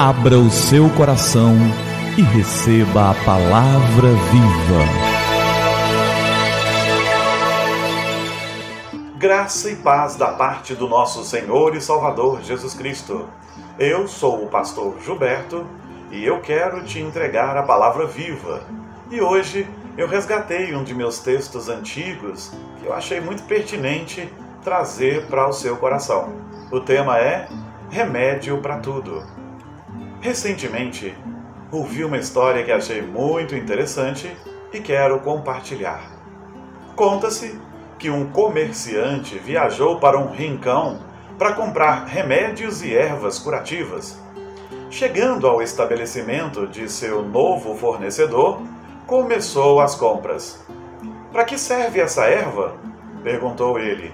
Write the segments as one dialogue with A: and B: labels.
A: Abra o seu coração e receba a palavra viva.
B: Graça e paz da parte do nosso Senhor e Salvador Jesus Cristo. Eu sou o pastor Gilberto e eu quero te entregar a palavra viva. E hoje eu resgatei um de meus textos antigos que eu achei muito pertinente trazer para o seu coração. O tema é Remédio para Tudo. Recentemente, ouvi uma história que achei muito interessante e quero compartilhar. Conta-se que um comerciante viajou para um rincão para comprar remédios e ervas curativas. Chegando ao estabelecimento de seu novo fornecedor, começou as compras. Para que serve essa erva? perguntou ele.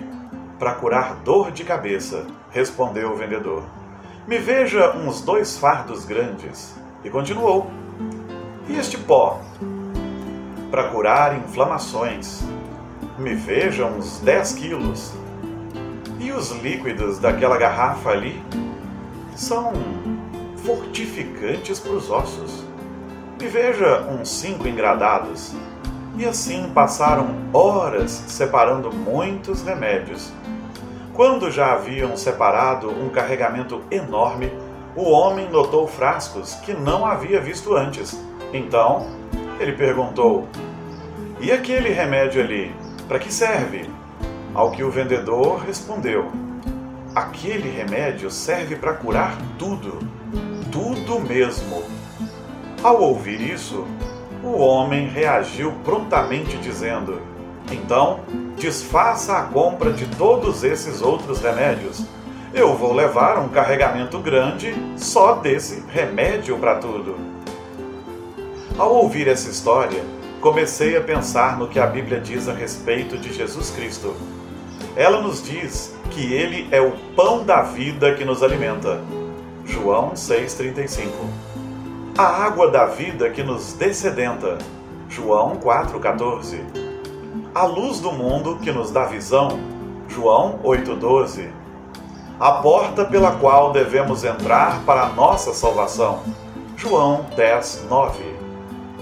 B: Para curar dor de cabeça, respondeu o vendedor. Me veja uns dois fardos grandes. E continuou. E este pó? Para curar inflamações. Me veja uns 10 quilos. E os líquidos daquela garrafa ali? São fortificantes para os ossos. Me veja uns cinco engradados. E assim passaram horas separando muitos remédios quando já haviam separado um carregamento enorme, o homem notou frascos que não havia visto antes. Então, ele perguntou: E aquele remédio ali, para que serve? Ao que o vendedor respondeu: Aquele remédio serve para curar tudo, tudo mesmo. Ao ouvir isso, o homem reagiu prontamente, dizendo: Então, desfaça a compra de todos esses outros remédios. Eu vou levar um carregamento grande só desse remédio para tudo. Ao ouvir essa história, comecei a pensar no que a Bíblia diz a respeito de Jesus Cristo. Ela nos diz que ele é o pão da vida que nos alimenta. João 6,35. A água da vida que nos descedenta. João 4,14 a luz do mundo que nos dá visão. João 8,12. A porta pela qual devemos entrar para a nossa salvação. João 10, 9.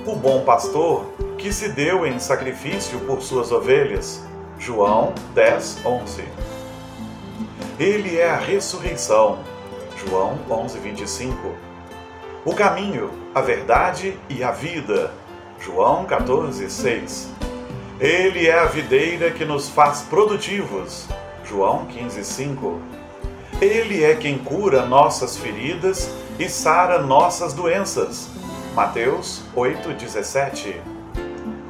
B: O bom pastor que se deu em sacrifício por suas ovelhas. João 10, 11. Ele é a ressurreição. João 11, 25. O caminho, a verdade e a vida. João 14, 6. Ele é a videira que nos faz produtivos. João 15:5. Ele é quem cura nossas feridas e sara nossas doenças. Mateus 8:17.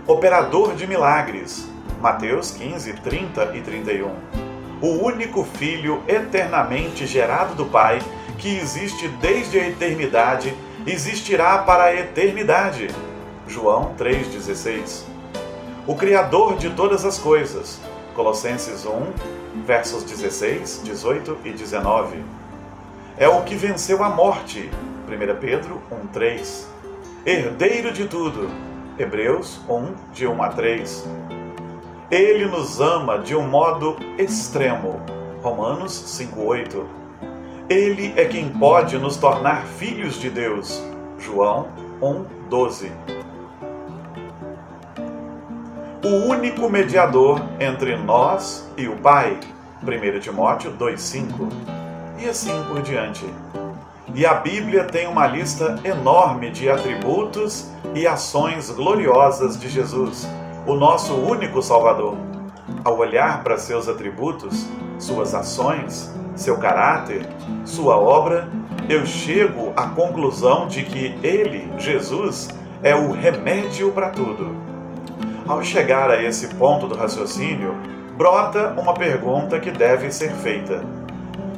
B: Operador de milagres. Mateus 15, 30 e 31. O único Filho eternamente gerado do Pai, que existe desde a eternidade, existirá para a eternidade. João 3,16 o Criador de todas as coisas. Colossenses 1, versos 16, 18 e 19. É o que venceu a morte. 1 Pedro 1, 3. Herdeiro de tudo. Hebreus 1, de 1 a 3. Ele nos ama de um modo extremo. Romanos 5, 8. Ele é quem pode nos tornar filhos de Deus. João 1, 12 o único mediador entre nós e o Pai. 1 Timóteo 2,5 e assim por diante. E a Bíblia tem uma lista enorme de atributos e ações gloriosas de Jesus, o nosso único Salvador. Ao olhar para seus atributos, suas ações, seu caráter, sua obra, eu chego à conclusão de que Ele, Jesus, é o remédio para tudo ao chegar a esse ponto do raciocínio, brota uma pergunta que deve ser feita.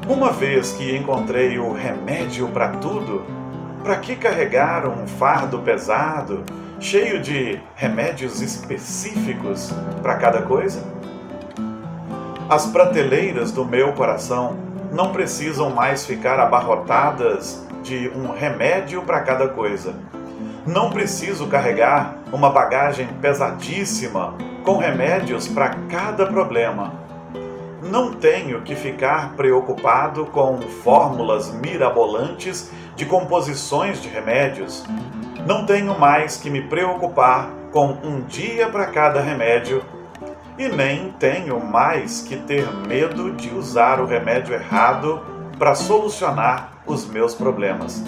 B: Uma vez que encontrei o remédio para tudo, para que carregar um fardo pesado, cheio de remédios específicos para cada coisa? As prateleiras do meu coração não precisam mais ficar abarrotadas de um remédio para cada coisa não preciso carregar uma bagagem pesadíssima com remédios para cada problema. Não tenho que ficar preocupado com fórmulas mirabolantes de composições de remédios, não tenho mais que me preocupar com um dia para cada remédio e nem tenho mais que ter medo de usar o remédio errado para solucionar os meus problemas.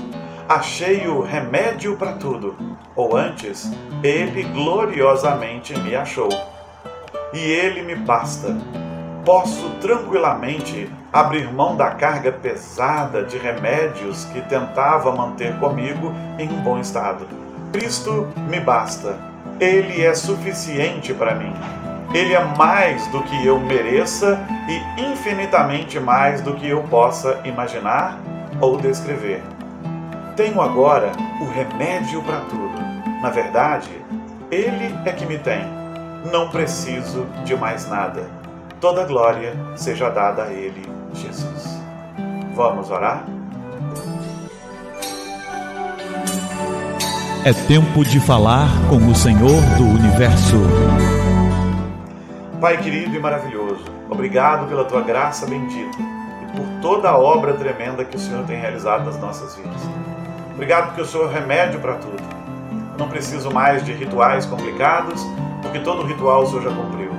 B: Achei o remédio para tudo, ou antes, ele gloriosamente me achou. E ele me basta. Posso tranquilamente abrir mão da carga pesada de remédios que tentava manter comigo em um bom estado. Cristo me basta. Ele é suficiente para mim. Ele é mais do que eu mereça e infinitamente mais do que eu possa imaginar ou descrever. Tenho agora o remédio para tudo. Na verdade, Ele é que me tem. Não preciso de mais nada. Toda glória seja dada a Ele, Jesus. Vamos orar?
A: É tempo de falar com o Senhor do Universo.
B: Pai querido e maravilhoso, obrigado pela tua graça bendita e por toda a obra tremenda que o Senhor tem realizado nas nossas vidas. Obrigado porque o Senhor é remédio para tudo. Eu não preciso mais de rituais complicados, porque todo ritual o Senhor já cumpriu.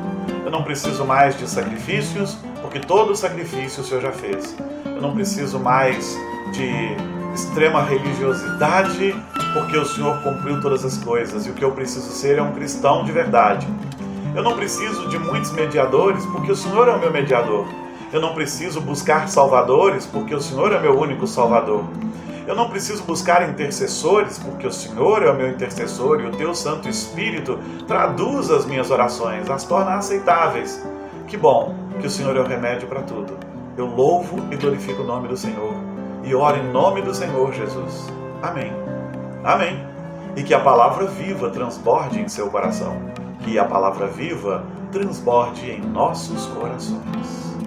B: Eu não preciso mais de sacrifícios, porque todo sacrifício o Senhor já fez. Eu não preciso mais de extrema religiosidade, porque o Senhor cumpriu todas as coisas e o que eu preciso ser é um cristão de verdade. Eu não preciso de muitos mediadores, porque o Senhor é o meu mediador. Eu não preciso buscar salvadores, porque o Senhor é meu único salvador. Eu não preciso buscar intercessores, porque o Senhor é o meu intercessor e o teu Santo Espírito traduz as minhas orações, as torna aceitáveis. Que bom que o Senhor é o remédio para tudo. Eu louvo e glorifico o nome do Senhor e oro em nome do Senhor Jesus. Amém. Amém. E que a palavra viva transborde em seu coração. Que a palavra viva transborde em nossos corações.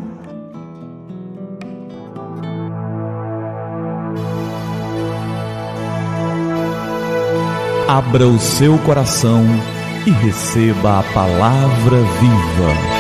A: Abra o seu coração e receba a palavra viva.